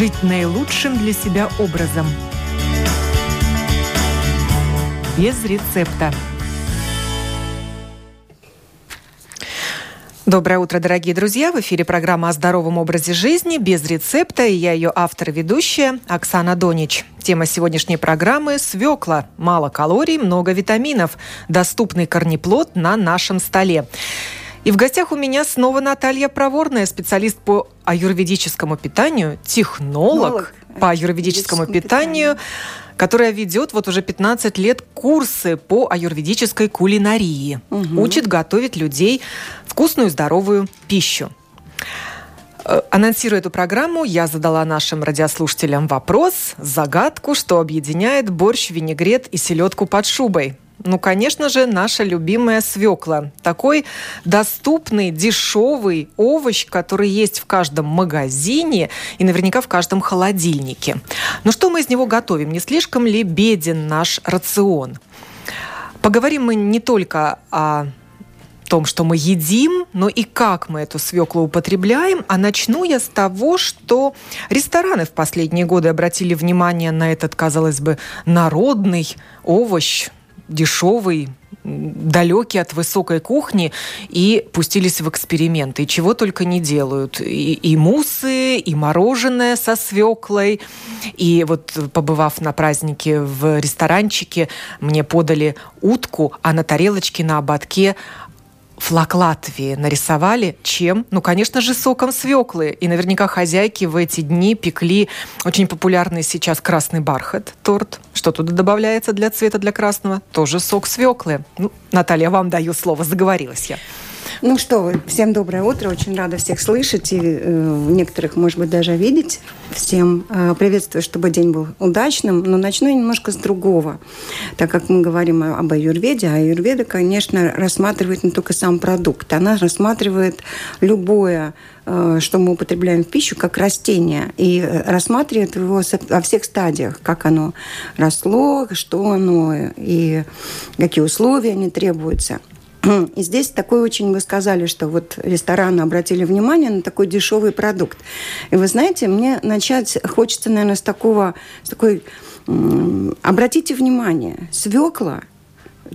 жить наилучшим для себя образом. Без рецепта. Доброе утро, дорогие друзья! В эфире программа о здоровом образе жизни без рецепта, и я ее автор и ведущая Оксана Донич. Тема сегодняшней программы – свекла. Мало калорий, много витаминов. Доступный корнеплод на нашем столе. И в гостях у меня снова Наталья Проворная, специалист по аюрведическому питанию, технолог по аюрведическому питанию, питанию, которая ведет вот уже 15 лет курсы по аюрведической кулинарии. Угу. Учит готовить людей вкусную здоровую пищу. Э, анонсируя эту программу, я задала нашим радиослушателям вопрос, загадку, что объединяет борщ, винегрет и селедку под шубой. Ну, конечно же, наша любимая свекла. Такой доступный, дешевый овощ, который есть в каждом магазине и наверняка в каждом холодильнике. Но что мы из него готовим? Не слишком ли беден наш рацион? Поговорим мы не только о том, что мы едим, но и как мы эту свеклу употребляем. А начну я с того, что рестораны в последние годы обратили внимание на этот, казалось бы, народный овощ, дешевый, далекий от высокой кухни и пустились в эксперименты. Чего только не делают. И, и мусы, и мороженое со свеклой. И вот побывав на празднике в ресторанчике, мне подали утку, а на тарелочке на ободке флаг Латвии нарисовали. Чем? Ну, конечно же, соком свеклы. И наверняка хозяйки в эти дни пекли очень популярный сейчас красный бархат, торт. Что туда добавляется для цвета, для красного? Тоже сок свеклы. Ну, Наталья, вам даю слово, заговорилась я. Ну что вы, всем доброе утро. Очень рада всех слышать и э, некоторых, может быть, даже видеть. Всем э, приветствую, чтобы день был удачным. Но начну я немножко с другого. Так как мы говорим об аюрведе, а аюрведа, конечно, рассматривает не только сам продукт. Она рассматривает любое э, что мы употребляем в пищу, как растение, и рассматривает его во всех стадиях, как оно росло, что оно, и какие условия не требуются. И здесь такой очень, вы сказали, что вот рестораны обратили внимание на такой дешевый продукт. И вы знаете, мне начать хочется, наверное, с такого, с такой, обратите внимание, свекла,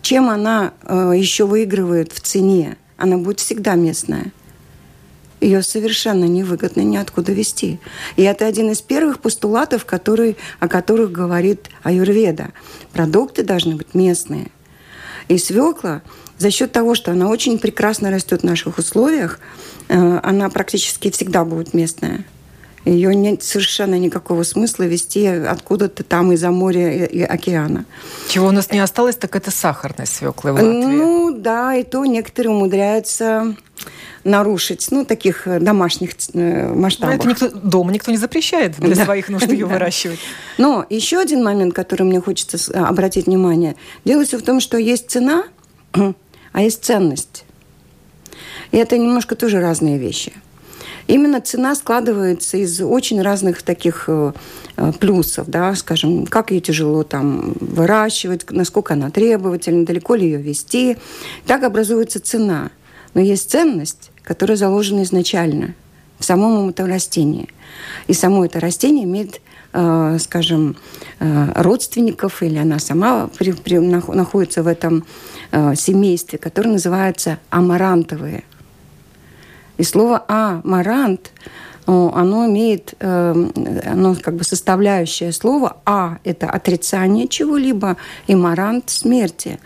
чем она э, еще выигрывает в цене, она будет всегда местная. Ее совершенно невыгодно ниоткуда вести. И это один из первых постулатов, который, о которых говорит Аюрведа. Продукты должны быть местные. И свекла за счет того, что она очень прекрасно растет в наших условиях, э, она практически всегда будет местная. Ее нет совершенно никакого смысла вести откуда-то там из-за моря и океана. Чего у нас не осталось, так это сахарной свеклы в Латвии. Ну да, и то некоторые умудряются нарушить, ну, таких домашних э, масштабах. Но это никто, дома никто не запрещает для да. своих нужд ее выращивать. Но еще один момент, который мне хочется обратить внимание. Дело все в том, что есть цена, а есть ценность. И это немножко тоже разные вещи. Именно цена складывается из очень разных таких э, э, плюсов, да, скажем, как ее тяжело там выращивать, насколько она требовательна, далеко ли ее вести. Так образуется цена. Но есть ценность, которая заложена изначально в самом этом растении. И само это растение имеет э, скажем, родственников, или она сама при, при, находится в этом э, семействе, которое называется амарантовые. И слово амарант, оно имеет, э, оно как бы составляющее слово а – это отрицание чего-либо, и марант – смерти.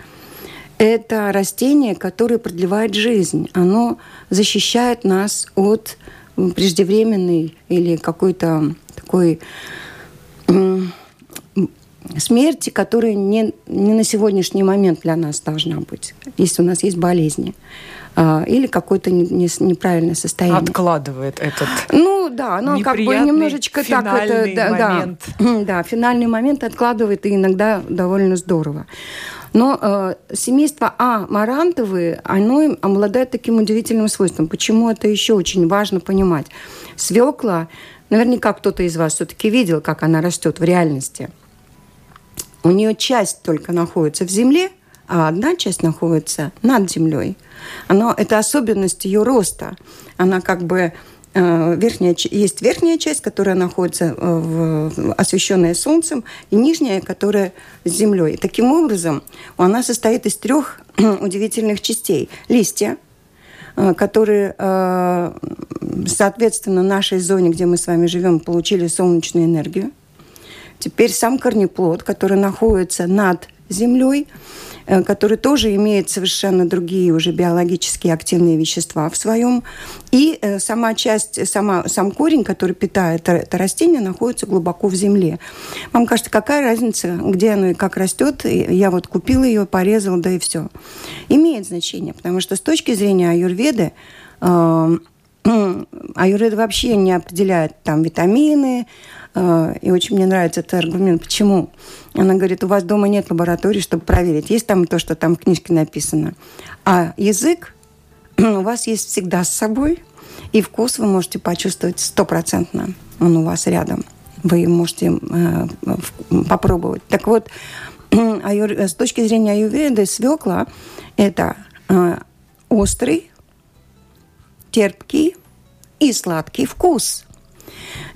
Это растение, которое продлевает жизнь. Оно защищает нас от преждевременной или какой-то такой смерти, которая не, не на сегодняшний момент для нас должна быть, если у нас есть болезни а, или какое-то неправильное состояние. Откладывает этот. Ну да, оно как бы немножечко так это да, момент. да, да, финальный момент откладывает и иногда довольно здорово. Но э, семейство А марантовые, оно обладает таким удивительным свойством. Почему это еще очень важно понимать? Свекла, наверняка кто-то из вас все-таки видел, как она растет в реальности. У нее часть только находится в земле, а одна часть находится над землей. Оно, это особенность ее роста. Она как бы верхняя, есть верхняя часть, которая находится в, освещенная солнцем, и нижняя, которая с землей. таким образом, она состоит из трех удивительных частей. Листья, которые, соответственно, нашей зоне, где мы с вами живем, получили солнечную энергию. Теперь сам корнеплод, который находится над землей, Э, который тоже имеет совершенно другие уже биологически активные вещества в своем. И э, сама часть, сама, сам корень, который питает это растение, находится глубоко в земле. Вам кажется, какая разница, где оно и как растет? Я вот купила ее, порезала, да и все. Имеет значение, потому что с точки зрения аюрведы, э, аюрведа вообще не определяет там витамины, Э, и очень мне нравится этот аргумент. Почему? Она говорит, у вас дома нет лаборатории, чтобы проверить. Есть там то, что там в книжке написано. А язык у вас есть всегда с собой, и вкус вы можете почувствовать стопроцентно. Он у вас рядом. Вы можете э, попробовать. Так вот, с точки зрения аюрведы, свекла – это э, острый, терпкий и сладкий вкус –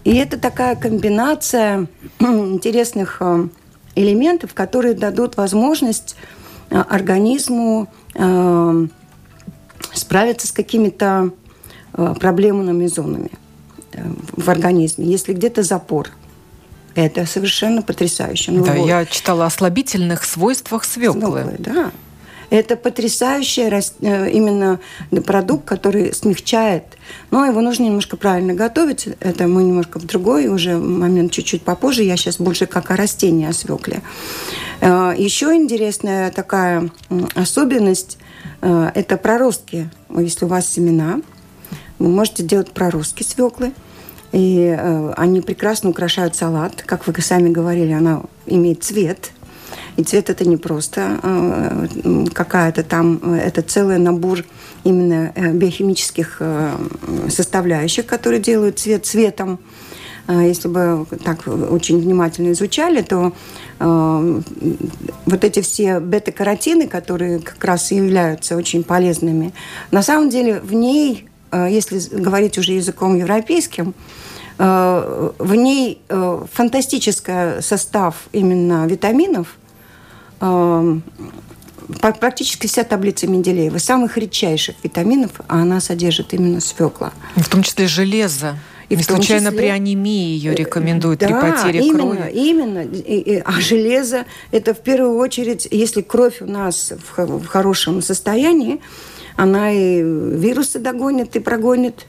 и это такая комбинация интересных э, элементов, которые дадут возможность э, организму э, справиться с какими-то проблемными зонами в организме. Если где-то запор, это совершенно потрясающе. Ну, да, вот. я читала о слабительных свойствах свеклы. свеклы да. Это потрясающий э, именно продукт, который смягчает. Но его нужно немножко правильно готовить. Это мы немножко в другой уже момент чуть-чуть попозже. Я сейчас больше как о растении, о свекле. Э, Еще интересная такая особенность э, – это проростки. Если у вас семена, вы можете делать проростки свеклы. И они прекрасно украшают салат. Как вы сами говорили, она имеет цвет – и цвет это не просто э, какая-то там, это целый набор именно э, биохимических э, составляющих, которые делают цвет цветом. Если бы так очень внимательно изучали, то э, вот эти все бета-каротины, которые как раз являются очень полезными, на самом деле в ней, э, если говорить уже языком европейским, э, в ней э, фантастический состав именно витаминов – практически вся таблица Менделеева, самых редчайших витаминов, а она содержит именно свекла. В том числе железо. И не случайно числе... при анемии ее рекомендуют да, при потере именно, крови. Именно, и, и, а железо это в первую очередь, если кровь у нас в, в хорошем состоянии, она и вирусы догонит и прогонит,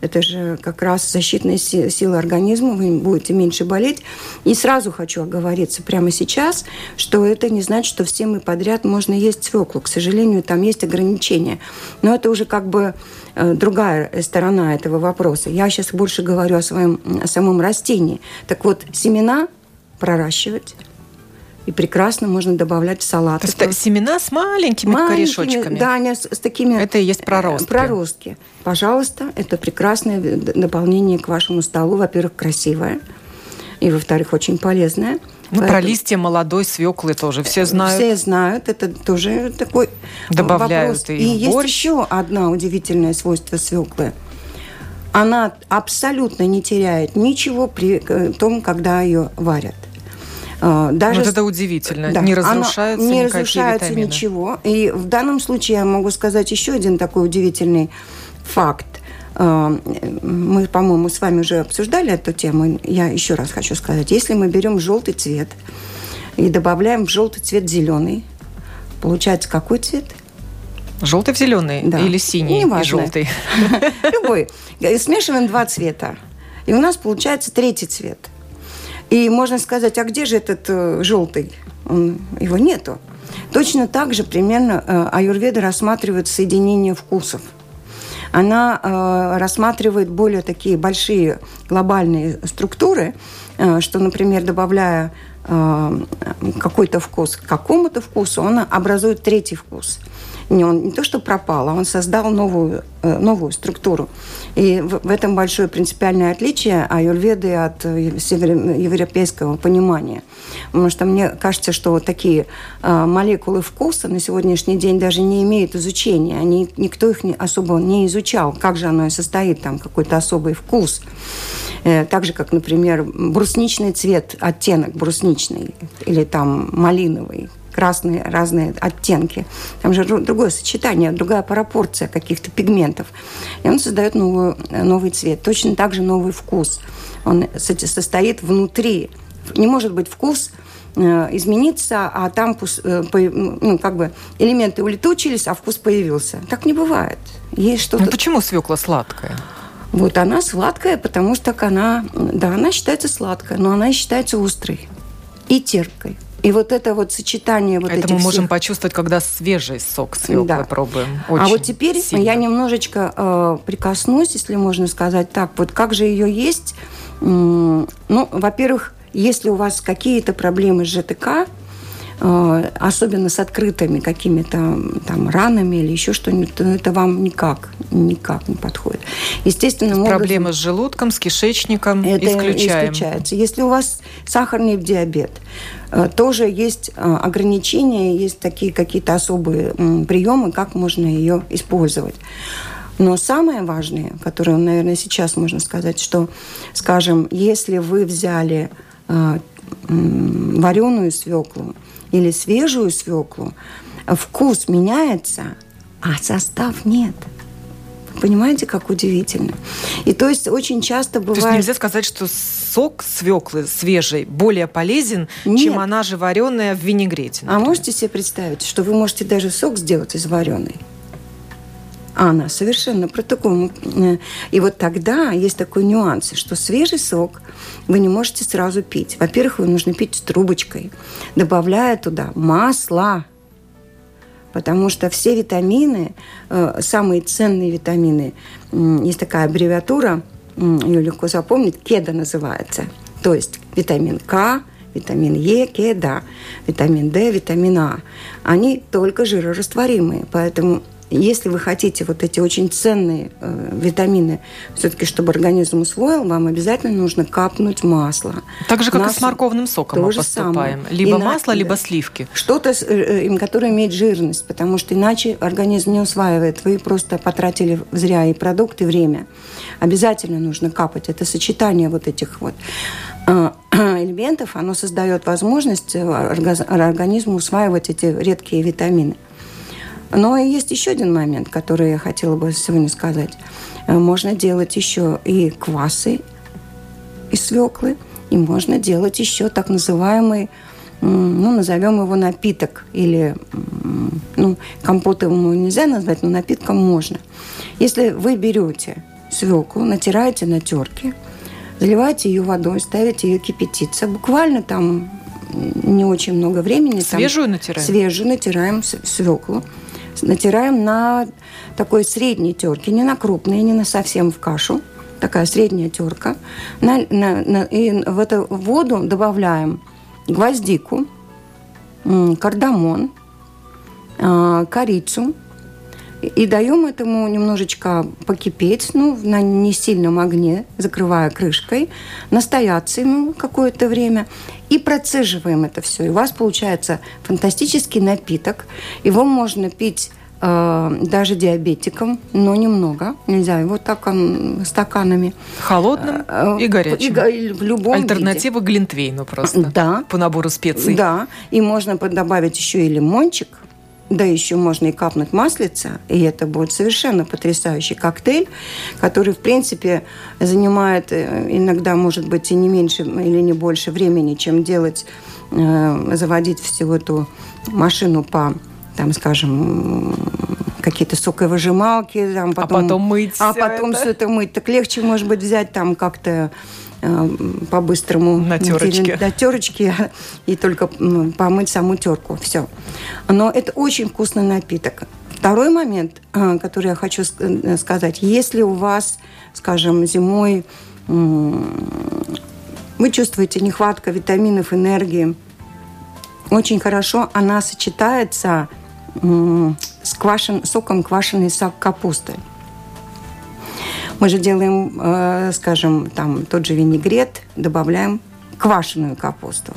это же как раз защитная сила организма, вы будете меньше болеть. И сразу хочу оговориться прямо сейчас, что это не значит, что все мы подряд можно есть свеклу. К сожалению, там есть ограничения. Но это уже как бы э, другая сторона этого вопроса. Я сейчас больше говорю о, своем, о самом растении. Так вот, семена проращивать и прекрасно можно добавлять в салат. То есть семена с маленькими, маленькими корешочками. Да, они с, с такими... Это и есть проростки. Проростки. Пожалуйста, это прекрасное дополнение к вашему столу. Во-первых, красивое. И, во-вторых, очень полезное. Ну, Поэтому... про листья молодой свеклы тоже все знают. Все знают, это тоже такой Добавляют вопрос. И, и есть еще одно удивительное свойство свеклы. Она абсолютно не теряет ничего при э, том, когда ее варят. А, даже вот это удивительно. Да, не разрушается Не разрушается витамины. ничего. И в данном случае я могу сказать еще один такой удивительный факт. А, мы, по-моему, с вами уже обсуждали эту тему. Я еще раз хочу сказать. Если мы берем желтый цвет и добавляем в желтый цвет зеленый, получается какой цвет? Желтый в зеленый да. или синий и желтый? Любой. Смешиваем два цвета. И у нас получается третий цвет – и можно сказать, а где же этот э, желтый? Он, его нету. Точно так же примерно э, аюрведа рассматривает соединение вкусов. Она э, рассматривает более такие большие глобальные структуры, э, что, например, добавляя э, какой-то вкус к какому-то вкусу, он образует третий вкус. Не, он не то, что пропал, а он создал новую, э, новую структуру. И в, в этом большое принципиальное отличие аюрведы от э, североевропейского понимания. Потому что мне кажется, что такие э, молекулы вкуса на сегодняшний день даже не имеют изучения. Они, никто их не, особо не изучал, как же оно и состоит, там какой-то особый вкус. Так же, как, например, брусничный цвет, оттенок брусничный или там малиновый, красные разные оттенки. Там же другое сочетание, другая пропорция каких-то пигментов. И он создает новую, новый цвет. Точно так же новый вкус. Он состоит внутри. Не может быть вкус э, измениться, а там э, ну, как бы элементы улетучились, а вкус появился. Так не бывает. Есть что-то... Ну, почему свекла сладкая? Вот она сладкая, потому что она, да, она считается сладкой, но она считается острой и терпкой. И вот это вот сочетание вот это этих мы можем всех... почувствовать, когда свежий сок свеклы да. пробуем. Очень а вот теперь сильно. я немножечко э, прикоснусь, если можно сказать так. Вот как же ее есть? ну, во-первых, если у вас какие-то проблемы с ЖТК, особенно с открытыми какими-то там ранами или еще что-нибудь, то это вам никак, никак не подходит. Естественно, могут... проблемы с желудком, с кишечником это исключаем. исключается. Если у вас сахарный диабет, э, тоже есть э, ограничения, есть такие какие-то особые приемы, как можно ее использовать. Но самое важное, которое, наверное, сейчас можно сказать, что, скажем, если вы взяли вареную свеклу, или свежую свеклу, вкус меняется, а состав нет. Понимаете, как удивительно? И то есть очень часто бывает... То есть нельзя сказать, что сок свеклы свежий более полезен, Нет. чем она же вареная в винегрете. Например. А можете себе представить, что вы можете даже сок сделать из вареной? Она совершенно про такую. Э, и вот тогда есть такой нюанс, что свежий сок вы не можете сразу пить. Во-первых, его нужно пить с трубочкой, добавляя туда масло, потому что все витамины, э, самые ценные витамины, есть такая аббревиатура, ее легко запомнить, кеда называется. То есть витамин К, витамин Е, кеда, витамин D, витамин А. Они только жирорастворимые, поэтому если вы хотите вот эти очень ценные э, витамины, все-таки, чтобы организм усвоил, вам обязательно нужно капнуть масло. Так же, как Нас... и с морковным соком мы поступаем. Самое. Либо и масло, либо сливки. Что-то, э, э, которое имеет жирность, потому что иначе организм не усваивает. Вы просто потратили зря и продукты, и время. Обязательно нужно капать. Это сочетание вот этих вот э, элементов, оно создает возможность организму усваивать эти редкие витамины. Но есть еще один момент, который я хотела бы сегодня сказать. Э, можно делать еще и квасы из свеклы, и можно делать еще так называемый, ну, назовем его напиток, или, ну, компот ему нельзя назвать, но напитком можно. Если вы берете свеклу, натираете на терке, заливаете ее водой, ставите ее кипятиться, буквально там не очень много времени. Свежую там, натираем? Свежую натираем свеклу натираем на такой средней терке, не на крупной, не на совсем в кашу, такая средняя терка. На, на, на, и в эту воду добавляем гвоздику, кардамон, а, корицу, и даем этому немножечко покипеть, ну, на не сильном огне, закрывая крышкой, настояться ему какое-то время и процеживаем это все. И у вас получается фантастический напиток. Его можно пить э, даже диабетикам, но немного. Нельзя его так он, стаканами. Холодным э, и горячим. И, в любом Альтернатива виде. глинтвейну просто. Да. По набору специй. Да. И можно добавить еще и лимончик – да еще можно и капнуть маслица, и это будет совершенно потрясающий коктейль, который, в принципе, занимает э, иногда, может быть, и не меньше или не больше времени, чем делать, э, заводить всю эту машину по, там, скажем, какие-то соковыжималки, там, потом, а потом мыть. А потом это. все это мыть. Так легче, может быть, взять там как-то по-быстрому на терочке. на терочке и только помыть саму терку. Все. Но это очень вкусный напиток. Второй момент, э, который я хочу э, сказать, если у вас, скажем, зимой вы чувствуете нехватка витаминов, энергии, очень хорошо она сочетается с квашен, соком квашеной капусты. Мы же делаем, э, скажем, там тот же винегрет, добавляем квашеную капусту.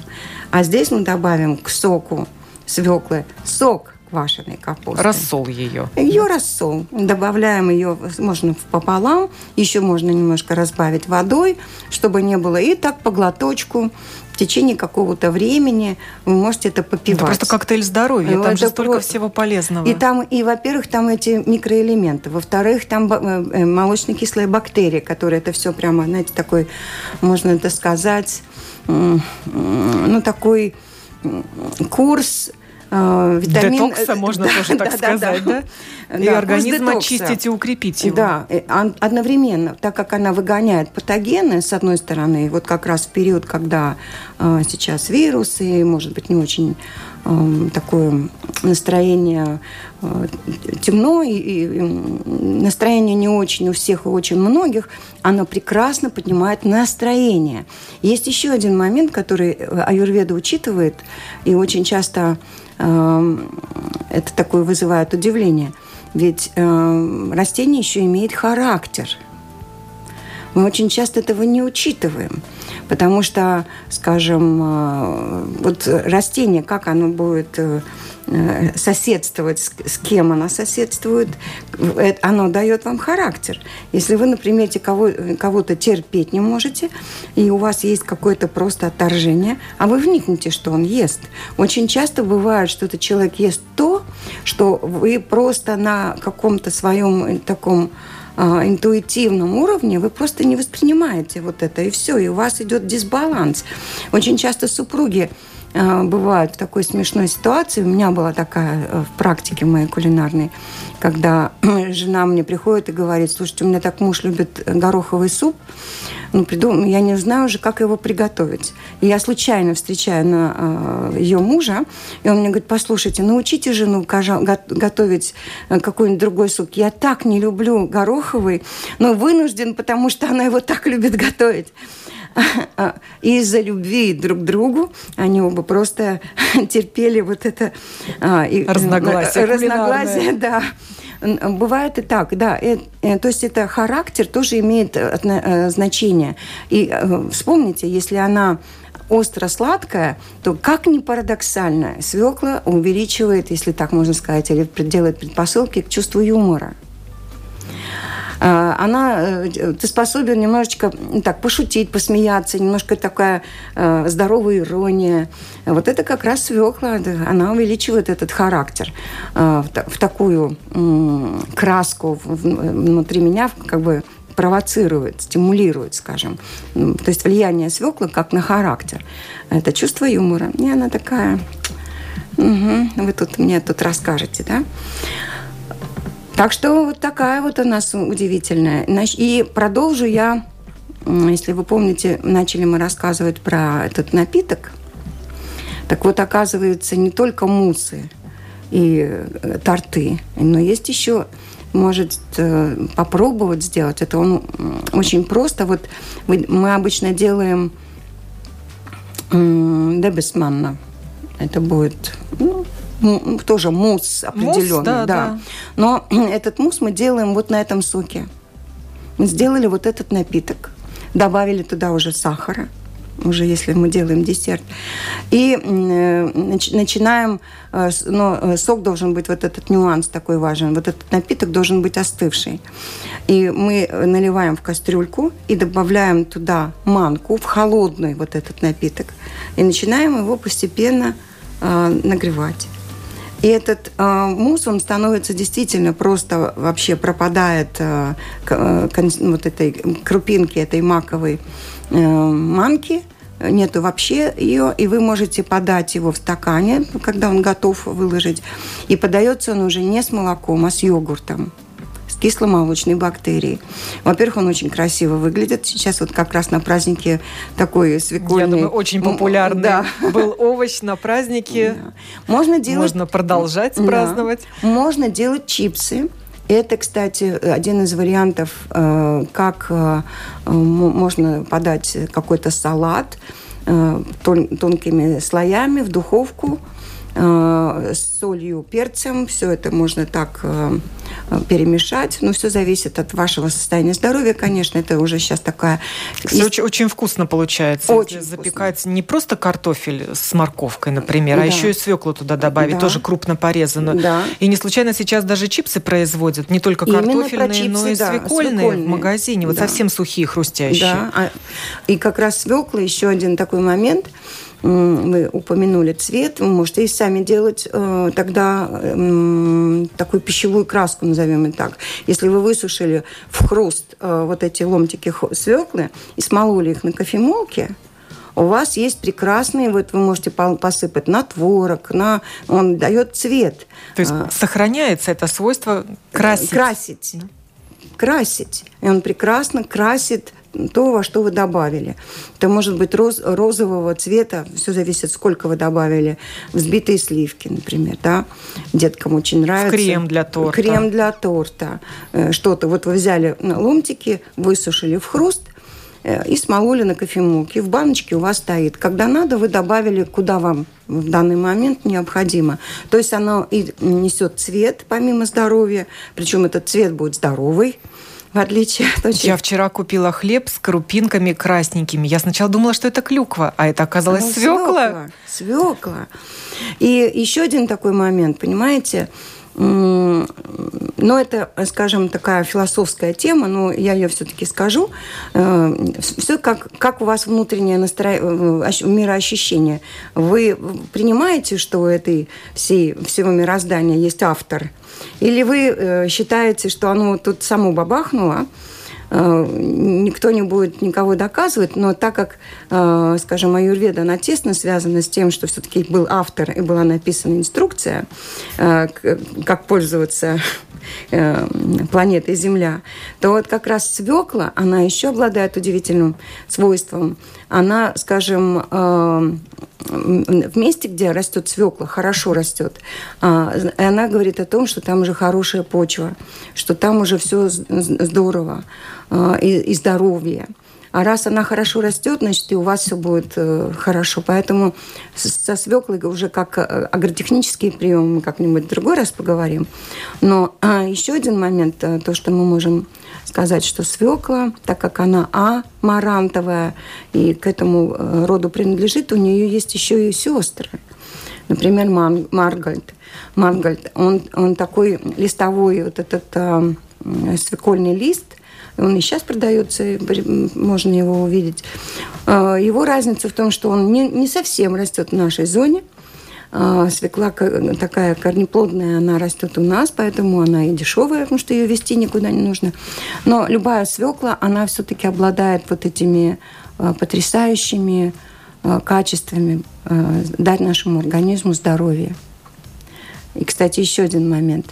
А здесь мы добавим к соку свеклы сок квашеной капусты. Рассол ее. Ее рассол. Добавляем ее, можно пополам, еще можно немножко разбавить водой, чтобы не было. И так по глоточку в течение какого-то времени вы можете это попивать. Это просто коктейль здоровья, там это же столько про... всего полезного. И там, и, во-первых, там эти микроэлементы, во-вторых, там э, э, молочно-кислые бактерии, которые это все прямо, знаете, такой, можно это сказать, ну, такой курс витамин... Детокса, можно да, тоже так да, сказать, да? да? И да, организм очистить и укрепить его. Да, одновременно, так как она выгоняет патогены, с одной стороны, вот как раз в период, когда э, сейчас вирусы, может быть, не очень э, такое настроение э, темно, и, и настроение не очень у всех и очень многих, оно прекрасно поднимает настроение. Есть еще один момент, который аюрведа учитывает, и очень часто Эм, это такое вызывает удивление. Ведь э, растение еще имеет характер. Мы очень часто этого не учитываем, потому что, скажем, э, вот растение, как оно будет Э, соседствовать, с кем она соседствует, оно дает вам характер. Если вы, например, кого, кого-то терпеть не можете, и у вас есть какое-то просто отторжение, а вы вникнете, что он ест. Очень часто бывает, что этот человек ест то, что вы просто на каком-то своем э, таком а, интуитивном уровне вы просто не воспринимаете вот это, и все, и у вас идет дисбаланс. Очень часто супруги Э, бывают в такой смешной ситуации. У меня была такая э, в практике моей кулинарной, когда жена мне приходит и говорит, слушайте, у меня так муж любит гороховый суп, ну, придум... я не знаю уже, как его приготовить. И я случайно встречаю на э, ее мужа, и он мне говорит, послушайте, научите жену готовить э, какой-нибудь другой суп. Я так не люблю гороховый, но вынужден, потому что она его так любит готовить. из-за любви друг к другу они оба просто терпели вот это разногласие, разногласие, да. Бывает и так, да. Э, э, то есть это характер тоже имеет э, значение. И вспомните, если она остро-сладкая, то как ни парадоксально, свекла увеличивает, если так можно сказать, или делает предпосылки к чувству юмора. А, она, э, ты способен немножечко так пошутить, посмеяться, немножко такая э, здоровая ирония. Вот это как раз свекла, она увеличивает этот характер э, в такую краску внутри меня, как бы провоцирует, стимулирует, скажем. То есть влияние свеклы как на характер. Это чувство юмора. И она такая... Угу, вы тут мне тут расскажете, да? Так что вот такая вот у нас удивительная. И продолжу я, если вы помните, начали мы рассказывать про этот напиток. Так вот, оказывается, не только мусы и э, торты, но есть еще может э, попробовать сделать. Это он очень просто. Вот мы обычно делаем дебесманна. Это будет ну, тоже мусс определенный, мусс, да, да. да. Но этот мусс мы делаем вот на этом соке. Мы сделали вот этот напиток, добавили туда уже сахара, уже если мы делаем десерт. И э, начинаем, э, но э, сок должен быть, вот этот нюанс такой важен, вот этот напиток должен быть остывший. И мы наливаем в кастрюльку и добавляем туда манку, в холодный вот этот напиток, и начинаем его постепенно нагревать. И этот э, мусс, он становится действительно просто вообще пропадает э, э, вот этой крупинки этой маковой э, манки, нету вообще ее, и вы можете подать его в стакане, когда он готов выложить. И подается он уже не с молоком, а с йогуртом кисломолочной бактерии. Во-первых, он очень красиво выглядит. Сейчас вот как раз на празднике такой свекольный... Я думаю, очень популярный да. был овощ на празднике. Да. Можно делать... Можно продолжать да. праздновать. Можно делать чипсы. Это, кстати, один из вариантов, э, как э, можно подать какой-то салат э, тонкими слоями в духовку с солью, перцем. Все это можно так э, перемешать. Но все зависит от вашего состояния здоровья, конечно. Это уже сейчас такая... Кстати, очень, очень вкусно получается. Очень запекать вкусно. не просто картофель с морковкой, например, а да. а еще и свеклу туда добавить, да. тоже крупно порезанную. Да. И не случайно сейчас даже чипсы производят, не только картофельные, чипсы, но и да, свекольные, свекольные в магазине. Вот да. совсем сухие, хрустящие. Да. А, и как раз свекла еще один такой момент – вы упомянули цвет, вы можете и сами делать э, тогда э, такую пищевую краску, назовем ее так. Если вы высушили в хруст э, вот эти ломтики свеклы и смололи их на кофемолке, у вас есть прекрасный, вот вы можете посыпать на творог, на, он дает цвет. То есть а, сохраняется это свойство красить? Красить. Красить. И он прекрасно красит то, во что вы добавили. Это может быть роз, розового цвета, все зависит, сколько вы добавили. Взбитые сливки, например, да. Деткам очень нравится. В крем для торта. Крем для торта. Э, что-то. Вот вы взяли ломтики, высушили в хруст, э, и смололи на кофемолке. В баночке у вас стоит. Когда надо, вы добавили, куда вам в данный момент необходимо. То есть оно и несет цвет, помимо здоровья, причем этот цвет будет здоровый, в отличие от очень... Я вчера купила хлеб с крупинками красненькими. Я сначала думала, что это клюква, а это оказалось ну, свекла. Свекла. Свекла. И еще один такой момент, понимаете, но это, скажем, такая философская тема, но я ее все-таки скажу. Э, Все как, как у вас внутреннее настроение, э, мироощущение. Вы принимаете, что у этой всей, всего мироздания есть автор – или вы э, считаете, что оно тут само бабахнуло, никто не будет никого доказывать, но так как, э, скажем, аюрведа, она тесно связана с тем, что все-таки был автор и была написана инструкция, как пользоваться планетой Земля, то вот как раз свекла, она еще обладает удивительным свойством. Она, скажем, в месте, где растет свекла, хорошо растет, а, она говорит о том, что там уже хорошая почва, что там уже все здорово и, и здоровье. А раз она хорошо растет, значит, и у вас все будет э, хорошо. Поэтому со свеклой уже как э, агротехнические приемы мы как-нибудь в другой раз поговорим. Но а, еще один момент, э, то, что мы можем сказать, что свекла, так как она амарантовая и к этому роду принадлежит, у нее есть еще и сестры. Например, Маргальд. Маргальд, он, он такой листовой, вот этот э, свекольный лист, он и сейчас продается, можно его увидеть. Э, его разница в том, что он не, не совсем растет в нашей зоне – а, свекла такая корнеплодная, она растет у нас, поэтому она и дешевая, потому что ее вести никуда не нужно. Но любая свекла, она все-таки обладает вот этими а, потрясающими а, качествами дать нашему организму здоровье. И, кстати, еще один момент.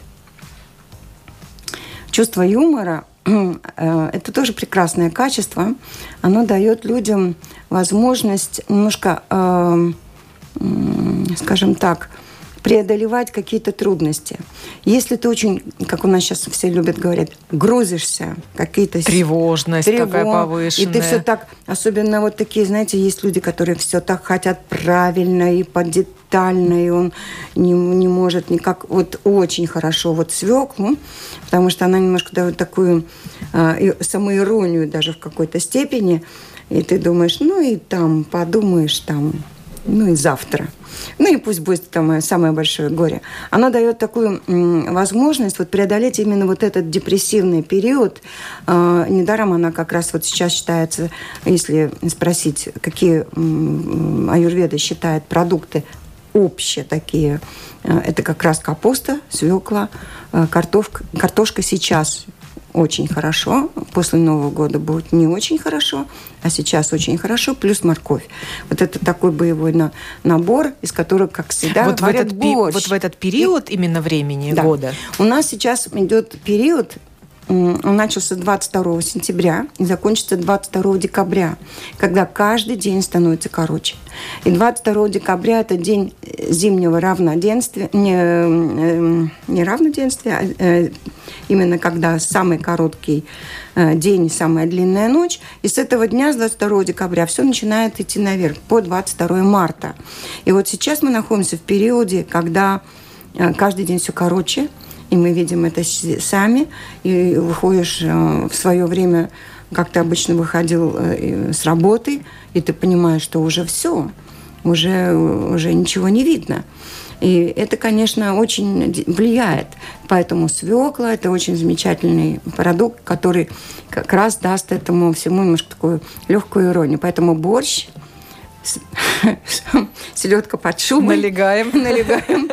Чувство юмора это тоже прекрасное качество. Оно дает людям возможность немножко скажем так, преодолевать какие-то трудности. Если ты очень, как у нас сейчас все любят говорить, грузишься, какие-то... Тревожность тревог, такая повышенная. И ты все так, особенно вот такие, знаете, есть люди, которые все так хотят правильно и по детально, и он не, не может никак... Вот очень хорошо вот свеклу, потому что она немножко дает такую э, самоиронию даже в какой-то степени, и ты думаешь, ну и там подумаешь, там ну и завтра. Ну и пусть будет там самое большое горе. Она дает такую возможность вот преодолеть именно вот этот депрессивный период. А, недаром она как раз вот сейчас считается, если спросить, какие аюрведа считает продукты общие такие, а, это как раз капуста, свекла, а, картошка, картошка сейчас очень хорошо, после Нового года будет не очень хорошо, а сейчас очень хорошо, плюс морковь. Вот это такой боевой на, набор, из которого, как всегда, вот в этот, борщ. Вот в этот период И, именно времени да. года? У нас сейчас идет период он начался 22 сентября и закончится 22 декабря, когда каждый день становится короче. И 22 декабря – это день зимнего равноденствия, не, э, не равноденствия, а э, именно когда самый короткий э, день самая длинная ночь. И с этого дня, с 22 декабря, все начинает идти наверх по 22 марта. И вот сейчас мы находимся в периоде, когда каждый день все короче – и мы видим это сами, и выходишь э, в свое время, как ты обычно выходил э, с работы, и ты понимаешь, что уже все, уже, уже ничего не видно. И это, конечно, очень влияет. Поэтому свекла – это очень замечательный продукт, который как раз даст этому всему немножко такую легкую иронию. Поэтому борщ – селедка под шубой. Налегаем. Налегаем.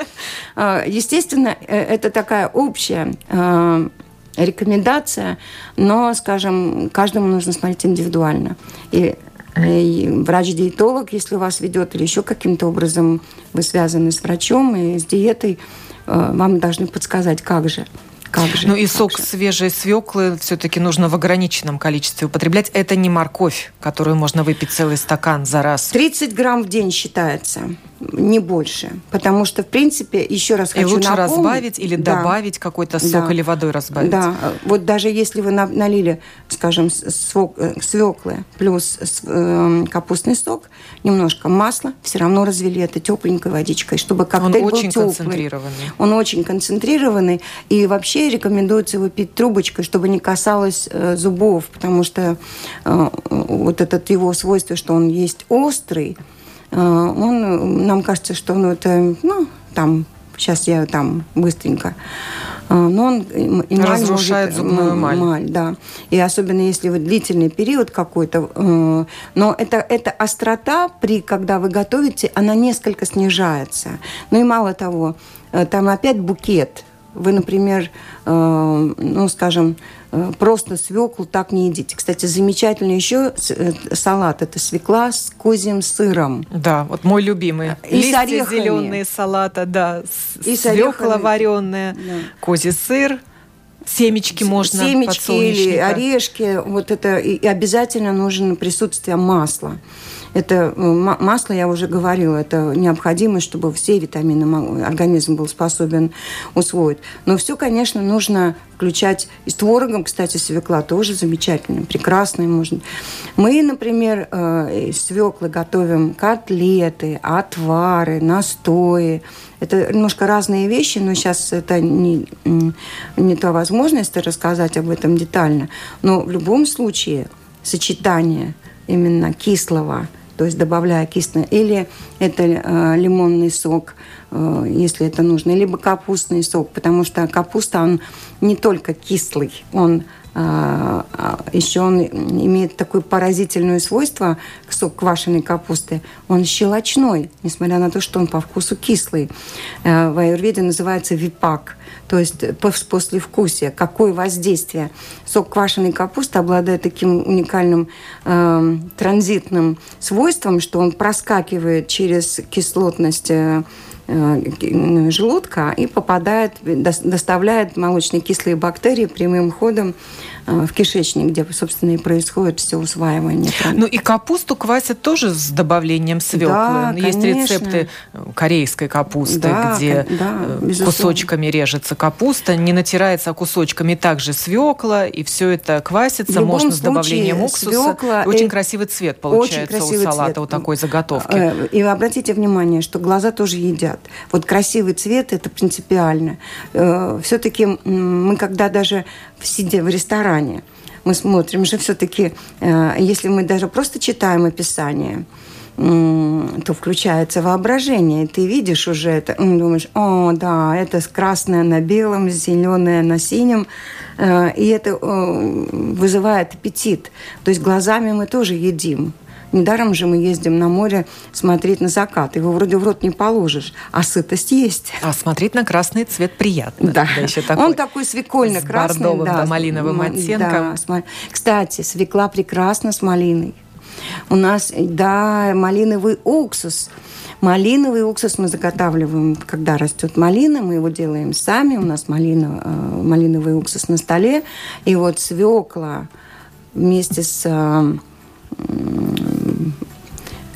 А, естественно, э, это такая общая а, рекомендация, но, скажем, каждому нужно смотреть индивидуально. И и врач-диетолог, если вас ведет, или еще каким-то образом вы связаны с врачом и с диетой, э, вам должны подсказать, как же. Как же? Ну и сок же? свежей свеклы все-таки нужно в ограниченном количестве употреблять. Это не морковь, которую можно выпить целый стакан за раз. 30 грамм в день считается не больше. Потому что, в принципе, еще раз и хочу лучше напомнить, разбавить или да, добавить какой-то сок да, или водой разбавить. Да, вот даже если вы налили, скажем, э, свеклы плюс э, капустный сок, немножко масла, все равно развели это тепленькой водичкой, чтобы коктейль Он был очень теплый. концентрированный. Он очень концентрированный. И вообще рекомендуется его пить трубочкой, чтобы не касалось э, зубов, потому что э, вот это его свойство, что он есть острый, он, нам кажется, что ну, это, ну, там, сейчас я там быстренько, э, но он эмаль разрушает может, зубную эмаль. эмаль. Да. И особенно если вот длительный период какой-то. Э, но это, это острота, при, когда вы готовите, она несколько снижается. Ну и мало того, э, там опять букет вы, например, э, ну, скажем, э, просто свеклу так не едите. Кстати, замечательный еще э, салат – это свекла с козьим сыром. Да, вот мой любимый. И Листья с орехами. зеленые салата, да. И свекла вареная, да. козий сыр – Семечки можно Семечки или орешки. Вот это и обязательно нужно присутствие масла. Это э, масло, я уже говорила, это необходимо, чтобы все витамины организм был способен усвоить. Но все, конечно, нужно включать и с творогом, кстати, свекла тоже замечательно, прекрасная можно. Мы, например, э, из свеклы готовим котлеты, отвары, настои. Это немножко разные вещи, но сейчас это не, не та возможность рассказать об этом детально. Но в любом случае сочетание именно кислого то есть добавляя кислое, или это э, лимонный сок, э, если это нужно, либо капустный сок, потому что капуста, он не только кислый, он еще он имеет такое поразительное свойство, сок квашеной капусты, он щелочной, несмотря на то, что он по вкусу кислый. Э, в аюрведе называется випак, то есть послевкусие, какое воздействие. Сок квашеной капусты обладает таким уникальным э, транзитным свойством, что он проскакивает через кислотность Э, желудка и попадает, доставляет молочные кислые бактерии прямым ходом э, в кишечник, где, собственно, и происходит все усваивание. Ну и капусту квасят тоже с добавлением свеклы. Да, Есть конечно. рецепты корейской капусты, да, где да, э, кусочками режется капуста, не натирается, а кусочками также свекла, и все это квасится, можно с добавлением уксуса. Очень красивый цвет получается красивый у салата, цвет. у такой заготовки. И обратите внимание, что глаза тоже едят. Вот красивый цвет – это принципиально. Э, Все-таки мы когда даже сидя в ресторане, мы смотрим же все-таки, э, если мы даже просто читаем описание, то включается воображение. Ты видишь уже это, думаешь, о, да, это красное на белом, зеленое на синем, э, и это вызывает аппетит. То есть глазами мы тоже едим. Недаром же мы ездим на море смотреть на закат. Его вроде в рот не положишь, а сытость есть. А смотреть на красный цвет приятно. Да. да еще такой, Он такой свекольно-красный. С да, малиновым оттенком. Да, Кстати, свекла прекрасно с малиной. У нас, да, малиновый уксус – Малиновый уксус мы заготавливаем, когда растет малина, мы его делаем сами, у нас малина, э, малиновый уксус на столе. И вот свекла вместе с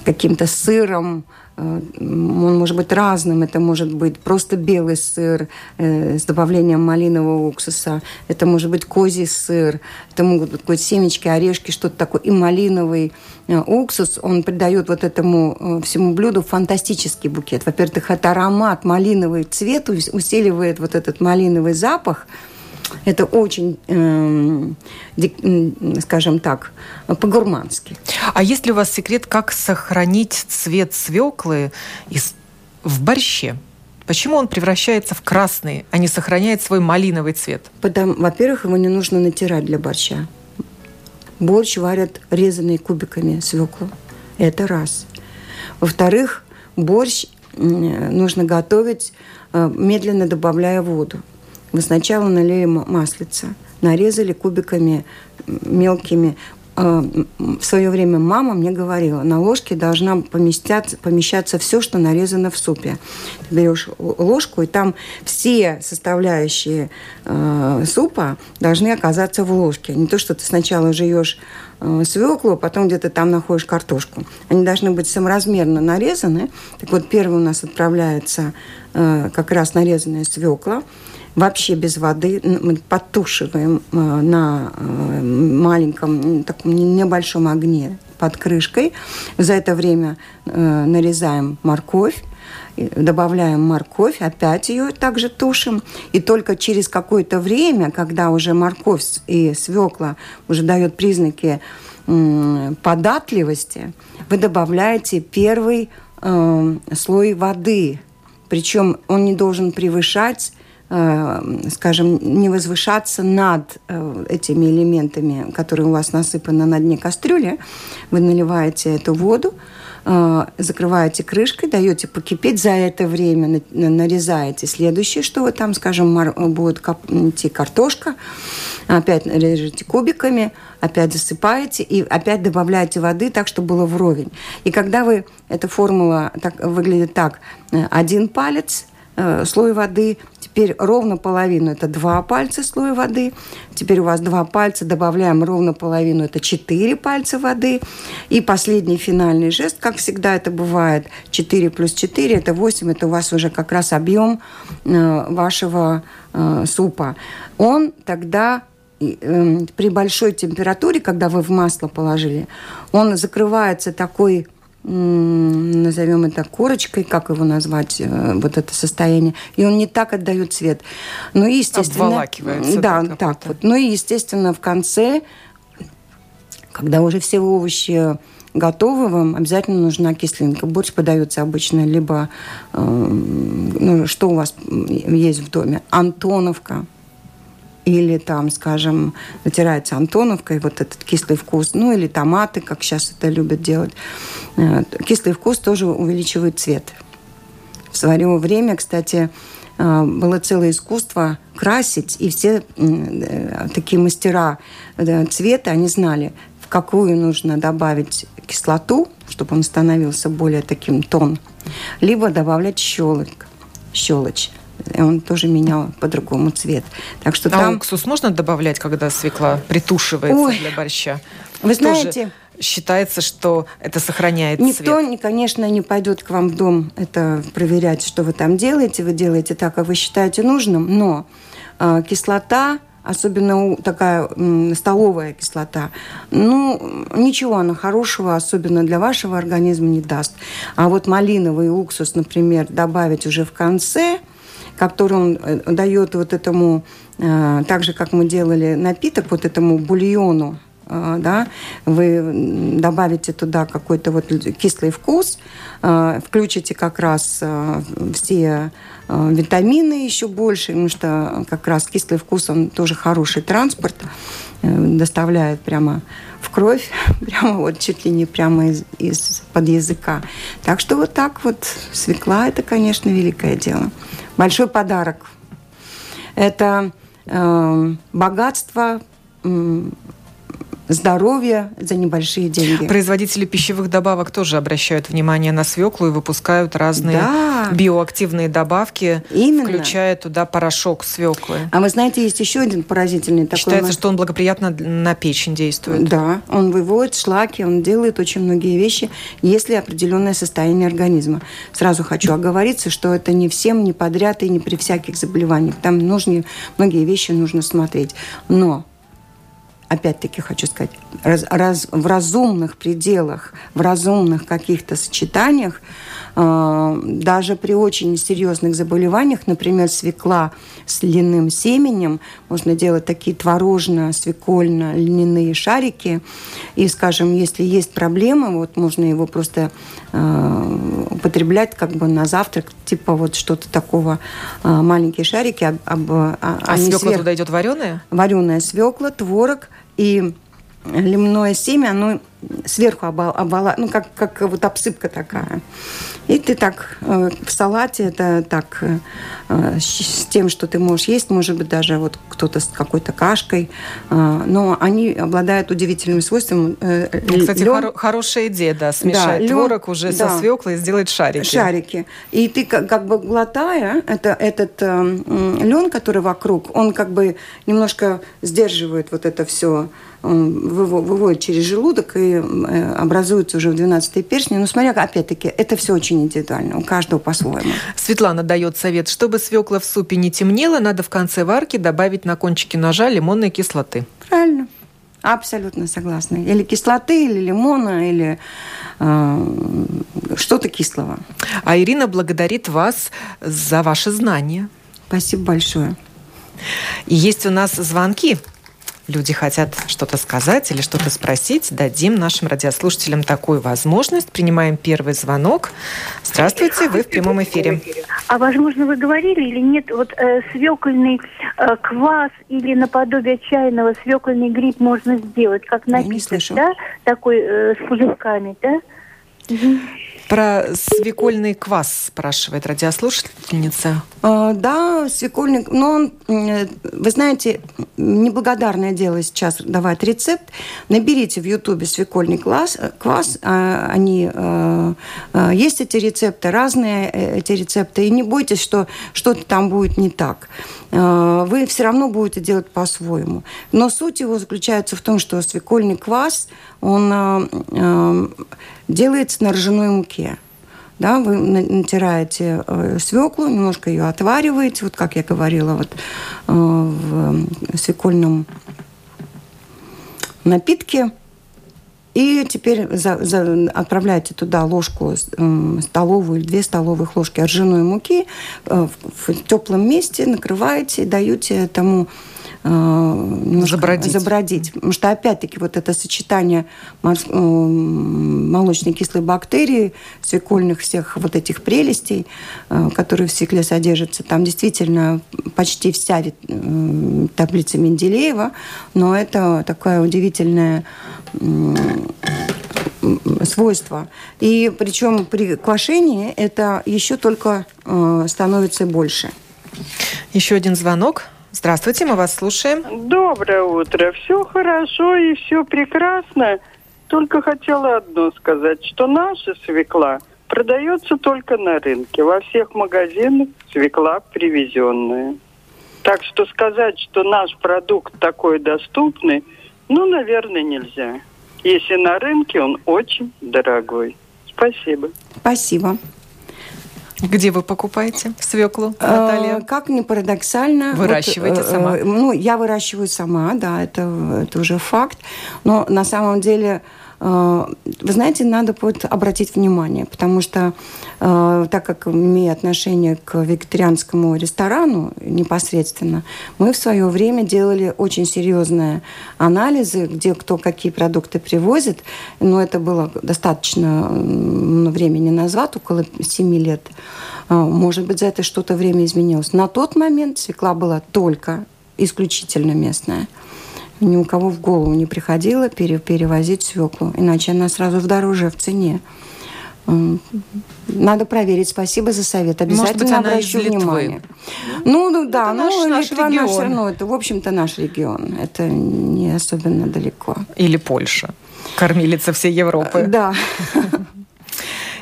каким-то сыром, Э, он может быть разным. Это может быть просто белый сыр э, с добавлением малинового уксуса. Это может быть козий сыр. Это могут быть семечки, орешки, что-то такое. И малиновый э, уксус, он придает вот этому всему блюду фантастический букет. Во-первых, это аромат, малиновый цвет усиливает вот этот малиновый запах – это очень, э, скажем так, по-гурмански. А есть ли у вас секрет, как сохранить цвет свеклы из... в борще? Почему он превращается в красный, а не сохраняет свой малиновый цвет? Потому, во-первых, его не нужно натирать для борща. Борщ варят резанные кубиками свеклу. Это раз. Во-вторых, борщ нужно готовить, э, медленно добавляя воду. Вы сначала налили маслица, нарезали кубиками мелкими. А, в свое время мама мне говорила, на ложке должна помещаться, помещаться все, что нарезано в супе. Ты берешь ложку, и там все составляющие э, супа должны оказаться в ложке. Не то, что ты сначала жуешь э, свеклу, а потом где-то там находишь картошку. Они должны быть саморазмерно нарезаны. Так вот, первый у нас отправляется э, как раз нарезанная свекла вообще без воды. Мы подтушиваем э, на э, маленьком, таком небольшом огне под крышкой. За это время э, нарезаем морковь, добавляем морковь, опять ее также тушим. И только через какое-то время, когда уже морковь и свекла уже дает признаки податливости, вы добавляете первый слой воды. Причем он не должен превышать Э, скажем, не возвышаться над э, этими элементами, которые у вас насыпаны на дне кастрюли. Вы наливаете эту воду, э, закрываете крышкой, даете покипеть, за это время нарезаете следующее, что вы там, скажем, будет идти картошка, опять режете кубиками, опять засыпаете и опять добавляете воды так, чтобы было вровень. И когда вы, эта формула так, выглядит так, один палец – Э, слой воды. Теперь ровно половину – это два пальца слоя воды. Теперь у вас два пальца, добавляем ровно половину – это четыре пальца воды. И последний финальный жест, как всегда это бывает, 4 плюс 4 – это 8, это у вас уже как раз объем э, вашего э, супа. Он тогда при большой температуре, когда вы в масло положили, он закрывается такой назовем это корочкой, как его назвать, э, вот это состояние, и он не так отдает цвет. Ну и, естественно... Да, так вот. Ну и, естественно, в конце, когда уже все овощи готовы, вам обязательно нужна кислинка. Борщ подается обычно либо, э, ну, что у вас есть в доме, Антоновка, или там, скажем, натирается антоновкой, вот этот кислый вкус, ну или томаты, как сейчас это любят делать. Э, кислый вкус тоже увеличивает цвет. В свое время, кстати, э, было целое искусство красить, и все э, такие мастера цвета, они знали, в какую нужно добавить кислоту, чтобы он становился более таким тон, либо добавлять щелочь. щелочь он тоже менял по-другому цвет. Так что а там... уксус можно добавлять, когда свекла притушивается Ой, для борща? Вы знаете... считается, что это сохраняет Никто, цвет. конечно, не пойдет к вам в дом это проверять, что вы там делаете. Вы делаете так, как вы считаете нужным, но э, кислота особенно такая столовая кислота, ну, ничего она хорошего, особенно для вашего организма, не даст. А вот малиновый уксус, например, добавить уже в конце – который он э, дает вот этому, э, так же, как мы делали напиток, вот этому бульону, э, да, вы добавите туда какой-то вот кислый вкус, включите как раз все витамины еще больше, потому что как раз кислый вкус, он тоже хороший транспорт, доставляет прямо в кровь, прямо вот чуть ли не прямо из, из под языка. Так что вот так вот свекла это, конечно, великое дело большой подарок. Это э, богатство здоровья за небольшие деньги. Производители пищевых добавок тоже обращают внимание на свеклу и выпускают разные да. биоактивные добавки, Именно. включая туда порошок свеклы. А вы знаете, есть еще один поразительный такой... Считается, что он благоприятно на печень действует. Да, он выводит шлаки, он делает очень многие вещи, если определенное состояние организма. Сразу хочу оговориться, что это не всем, не подряд и не при всяких заболеваниях. Там нужны, многие вещи нужно смотреть. Но опять-таки хочу сказать, раз, раз, в разумных пределах, в разумных каких-то сочетаниях, даже при очень серьезных заболеваниях, например, свекла с льняным семенем, можно делать такие творожно-свекольно-льняные шарики. И, скажем, если есть проблема, вот можно его просто э, употреблять как бы на завтрак, типа вот что-то такого, э, маленькие шарики. Об, об, а, а свекла сверх... туда идет вареная? Вареная свекла, творог – и лимонное семя, оно сверху обвала, ну, как, как вот обсыпка такая. И ты так э, в салате, это так э, с тем, что ты можешь есть, может быть, даже вот кто-то с какой-то кашкой, э, но они обладают удивительным свойством. Э, ну, Кстати, лен... хоро- хорошая идея, да, смешать да, творог уже да, со свеклой и сделать шарики. Шарики. И ты как, как бы глотая это, этот э, лен, который вокруг, он как бы немножко сдерживает вот это все выводит через желудок и э, образуется уже в 12 перстни. Но смотря, опять-таки, это все очень индивидуально, у каждого по-своему. Светлана дает совет, чтобы свекла в супе не темнела, надо в конце варки добавить на кончики ножа лимонной кислоты. Правильно. Абсолютно согласна. Или кислоты, или лимона, или э, что-то кислого. А Ирина благодарит вас за ваши знания. Спасибо большое. И есть у нас звонки люди хотят что-то сказать или что-то спросить, дадим нашим радиослушателям такую возможность. Принимаем первый звонок. Здравствуйте, вы в прямом эфире. А возможно, вы говорили или нет, вот э, свекольный э, квас или наподобие чайного свекольный гриб можно сделать, как напиток, да? Такой э, с пузырьками, да? Угу. Про свекольный квас спрашивает радиослушательница. А, да, свекольный, но он, вы знаете, неблагодарное дело сейчас давать рецепт. Наберите в Ютубе свекольный квас, квас а, они, а, есть эти рецепты, разные э, эти рецепты, и не бойтесь, что что-то там будет не так. Вы все равно будете делать по-своему. Но суть его заключается в том, что свекольный квас, он делается на ржаной муке. Да, вы натираете э, свеклу, немножко ее отвариваете, вот как я говорила, вот э, в свекольном напитке. И теперь за, за, отправляете туда ложку э, столовую или две столовых ложки ржаной муки э, в, в теплом месте, накрываете и даете этому э, забродить. забродить. Потому что, опять-таки, вот это сочетание э, молочной кислой бактерии, свекольных всех вот этих прелестей, э, которые в свекле содержатся, там действительно почти вся э, таблица Менделеева, но это такое удивительное свойство. И причем при квашении это еще только э, становится больше. Еще один звонок. Здравствуйте, мы вас слушаем. Доброе утро. Все хорошо и все прекрасно. Только хотела одно сказать, что наша свекла продается только на рынке. Во всех магазинах свекла привезенная. Так что сказать, что наш продукт такой доступный, ну, наверное, нельзя. Если на рынке он очень дорогой. Спасибо. Спасибо. Где вы покупаете свеклу, Наталья? А, как ни парадоксально. Выращиваете вот, сама? Ну, я выращиваю сама, да, это, это уже факт. Но на самом деле Э, вы знаете, надо будет обратить внимание, потому что э, так как имею отношение к вегетарианскому ресторану непосредственно, мы в свое время делали очень серьезные анализы, где кто какие продукты привозит, но это было достаточно времени назад, около 7 лет. Э, может быть, за это что-то время изменилось. На тот момент свекла была только исключительно местная ни у кого в голову не приходило пере перевозить свеклу, иначе она сразу в дороже в цене. Надо проверить. Спасибо за совет. Обязательно Может быть, обращу внимание. Ну, ну да, это ну наш, Литва наш, все равно, это, в общем-то, наш регион. Это не особенно далеко. Или Польша. Кормилица всей Европы. Да.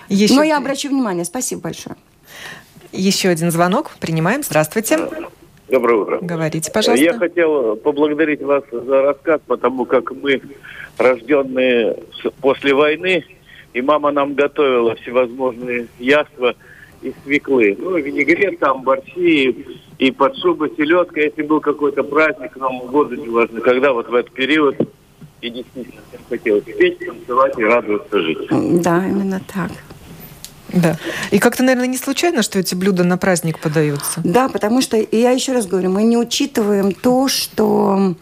Но я обращу внимание. Спасибо большое. Еще один звонок. Принимаем. Здравствуйте. Доброе утро. Говорите, пожалуйста. Я хотел поблагодарить вас за рассказ, потому как мы, рожденные после войны, и мама нам готовила всевозможные яства из свеклы. Ну, винегрет, там, борщи, и под шубой селедка, если был какой-то праздник, Новому году, неважно, когда вот в этот период, и действительно хотелось петь, танцевать и радоваться жить. Да, именно так. Да. И как-то, наверное, не случайно, что эти блюда на праздник подаются. Да, потому что, я еще раз говорю, мы не учитываем то, что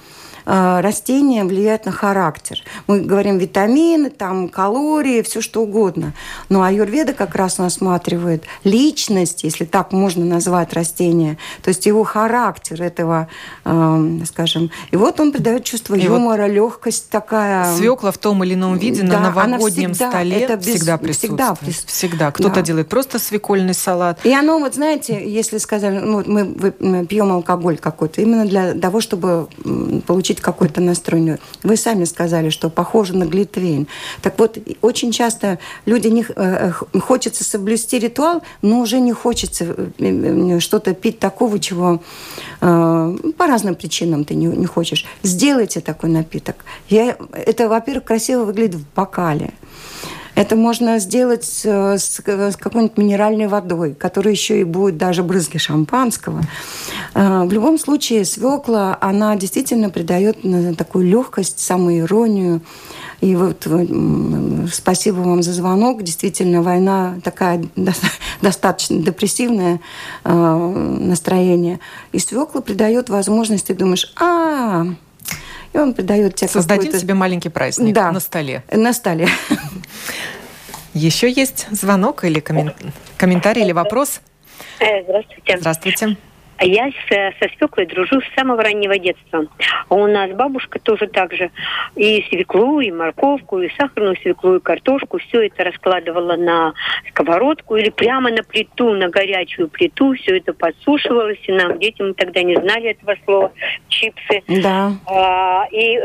растения влияют на характер. Мы говорим витамины, там, калории, все что угодно. Но аюрведа как раз осматривает личность, если так можно назвать растение, то есть его характер этого, э, скажем. И вот он придает чувство и юмора, вот легкость такая. Свекла в том или ином виде да, на новогоднем всегда, столе это без, всегда присутствует. Всегда, присутствует. всегда. Кто-то да. делает просто свекольный салат. И оно, вот знаете, если сказали, ну, мы, мы пьем алкоголь какой-то, именно для того, чтобы получить получить какой-то настрой. Вы сами сказали, что похоже на глитвейн. Так вот, очень часто люди не э, э, хочется соблюсти ритуал, но уже не хочется э, что-то пить такого, чего по разным причинам ты не, не хочешь. Сделайте такой напиток. Я, это, во-первых, красиво выглядит в бокале. Это можно сделать э, с, с какой-нибудь минеральной водой, которая еще и будет даже брызги шампанского. Э, в любом случае, свекла, она действительно придает такую легкость, самоиронию. И вот спасибо вам за звонок. Действительно, война такая достаточно депрессивное э, настроение. И свекла придает возможность, ты думаешь, а, и он придает тебе Создадим себе маленький праздник да, на столе. На столе. Еще есть звонок или комментарий или вопрос? Э, здравствуйте. Здравствуйте. Я с, со свеклой дружу с самого раннего детства. А у нас бабушка тоже так же. И свеклу, и морковку, и сахарную свеклу, и картошку. Все это раскладывала на сковородку или прямо на плиту, на горячую плиту. Все это подсушивалось. И нам, дети, мы тогда не знали этого слова. Чипсы. Да. А, и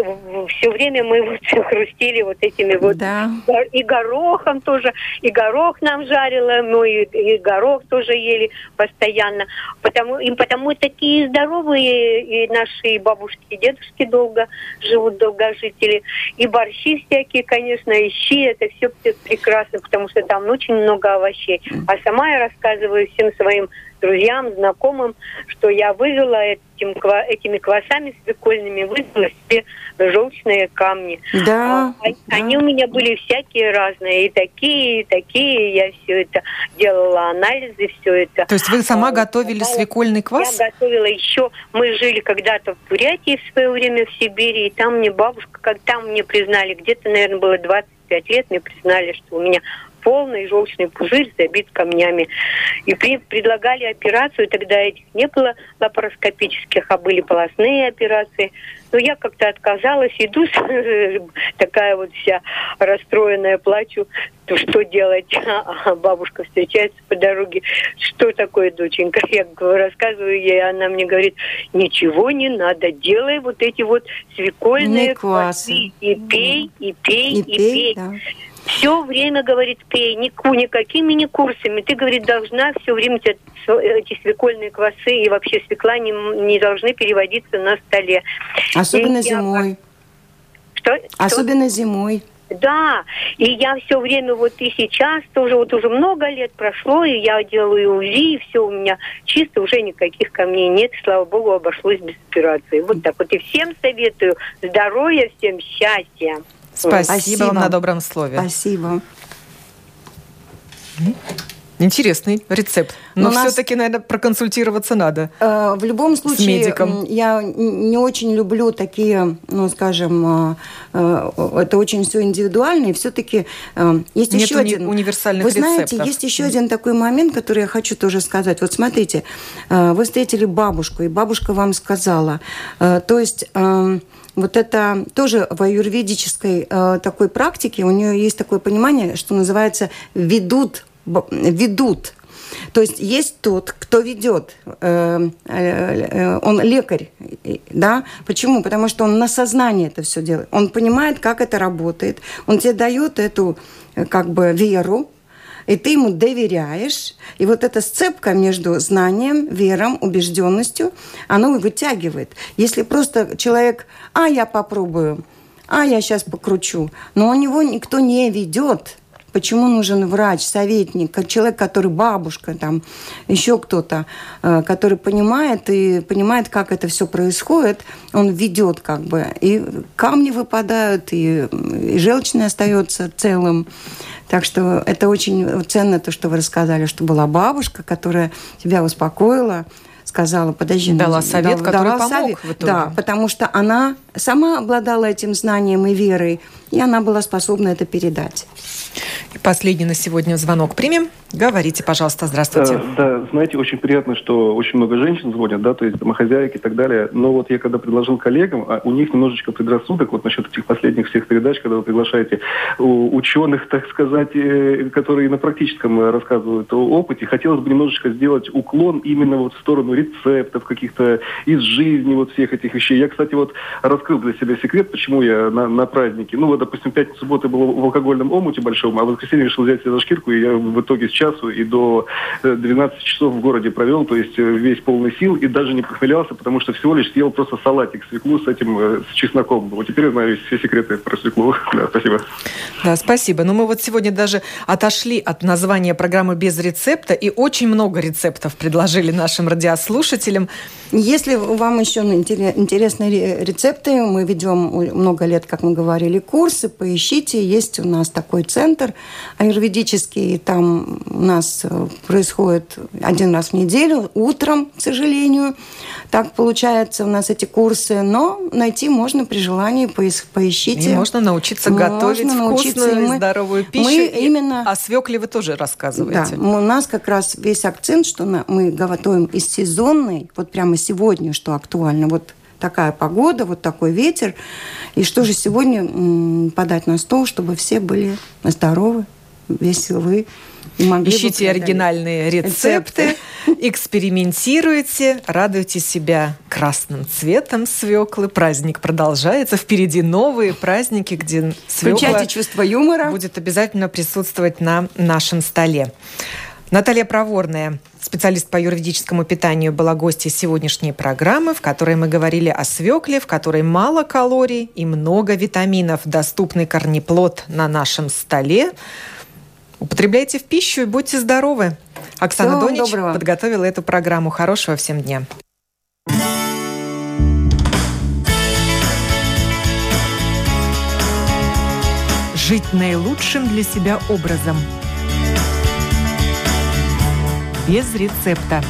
все время мы вот хрустили вот этими вот. Да. И горохом тоже. И горох нам жарила. Мы и, и горох тоже ели постоянно. Потому им потому такие здоровые и наши бабушки и дедушки долго живут, долгожители. И борщи всякие, конечно, и щи, это все прекрасно, потому что там очень много овощей. А сама я рассказываю всем своим друзьям, знакомым, что я вывела этим, этими квасами свекольными, вывела себе желчные камни. Да, а, да. Они у меня были всякие разные, и такие, и такие. Я все это делала, анализы, все это. То есть вы сама а, готовили свекольный квас? Я готовила еще. Мы жили когда-то в Бурятии в свое время в Сибири, и там мне бабушка, как там мне признали, где-то, наверное, было 25 лет, мне признали, что у меня полный желчный пузырь забит камнями. И при, предлагали операцию, тогда этих не было лапароскопических, а были полостные операции. Но я как-то отказалась, иду такая вот вся расстроенная, плачу. То что делать? А бабушка встречается по дороге. Что такое, доченька? Я рассказываю ей, она мне говорит, ничего не надо, делай вот эти вот свекольные квасы. И пей, и пей, и, и пей. пей. Да все время, говорит, пей, нику, никакими не курсами. Ты, говорит, должна все время эти свекольные квасы и вообще свекла не, не должны переводиться на столе. Особенно и зимой. Я... Что? Особенно Что? зимой. Да, и я все время вот и сейчас тоже, вот уже много лет прошло, и я делаю УЗИ, и все у меня чисто, уже никаких камней нет, слава богу, обошлось без операции. Вот так вот. И всем советую здоровья, всем счастья. Спасибо, Спасибо вам на добром слове. Спасибо. Интересный рецепт. Но, Но все-таки, наверное, проконсультироваться надо. Э, в любом случае, с медиком. я не очень люблю такие, ну, скажем, э, э, это очень все индивидуально, и все-таки э, есть Нет еще уни- один... универсальных Вы знаете, рецептов. есть еще один такой момент, который я хочу тоже сказать. Вот смотрите, э, вы встретили бабушку, и бабушка вам сказала, э, то есть... Э, вот это тоже в аюрведической э, такой практике у нее есть такое понимание, что называется ведут ведут. То есть есть тот, кто ведет, э, э, он лекарь, да? Почему? Потому что он на сознании это все делает. Он понимает, как это работает. Он тебе дает эту э, как бы веру, и ты ему доверяешь. И вот эта сцепка между знанием, вером, убежденностью, она вытягивает. Если просто человек, а я попробую, а я сейчас покручу, но у него никто не ведет, Почему нужен врач, советник, человек, который бабушка, там, еще кто-то, э, который понимает и понимает, как это все происходит, он ведет как бы. И камни выпадают, и, и желчный остается целым. Так что это очень ценно, то, что вы рассказали, что была бабушка, которая тебя успокоила, сказала, подожди. Дала ну, совет, дала, который дала помог совет. в итоге. Да, потому что она сама обладала этим знанием и верой, и она была способна это передать. И последний на сегодня звонок примем. Говорите, пожалуйста, здравствуйте. Да, да, знаете, очень приятно, что очень много женщин звонят, да, то есть домохозяйки и так далее. Но вот я когда предложил коллегам, а у них немножечко предрассудок вот насчет этих последних всех передач, когда вы приглашаете ученых, так сказать, э, которые на практическом рассказывают о опыте, хотелось бы немножечко сделать уклон именно вот в сторону рецептов каких-то из жизни вот всех этих вещей. Я, кстати, вот раскрыл для себя секрет, почему я на, на празднике, ну вот, допустим, пятницу, субботу был в алкогольном омуте большом, а в воскресенье решил взять себе за шкирку, и я в итоге с часу и до 12 э, часов в городе провел, то есть э, весь полный сил, и даже не похмелялся, потому что всего лишь съел просто салатик свеклу с этим, э, с чесноком. Вот теперь я знаю все секреты про свеклу. Да, спасибо. Да, спасибо. Но ну, мы вот сегодня даже отошли от названия программы без рецепта, и очень много рецептов предложили нашим радиослушателям. Если вам еще интересные рецепты, мы ведем много лет, как мы говорили, курсы, поищите. Есть у нас такой центр аюрведический, там у нас э, происходит один раз в неделю, утром, к сожалению. Так получается у нас эти курсы, но найти можно при желании, поищите. И можно научиться можно готовить научиться, вкусную и мы, здоровую пищу. Мы именно... О свекле вы тоже рассказываете. Да, у нас как раз весь акцент, что мы готовим из сезонной, вот прямо сегодня, что актуально, вот такая погода, вот такой ветер. И что же сегодня подать на стол, чтобы все были здоровы, веселы. И могли Ищите бы оригинальные рецепты, экспериментируйте, радуйте себя красным цветом свеклы. Праздник продолжается. Впереди новые праздники, где свекла Включайте чувство юмора. будет обязательно присутствовать на нашем столе. Наталья Проворная, специалист по юридическому питанию, была гостьей сегодняшней программы, в которой мы говорили о свекле, в которой мало калорий и много витаминов. Доступный корнеплод на нашем столе. Употребляйте в пищу и будьте здоровы. Оксана Всего Донич доброго. подготовила эту программу. Хорошего всем дня. Жить наилучшим для себя образом – без рецепта.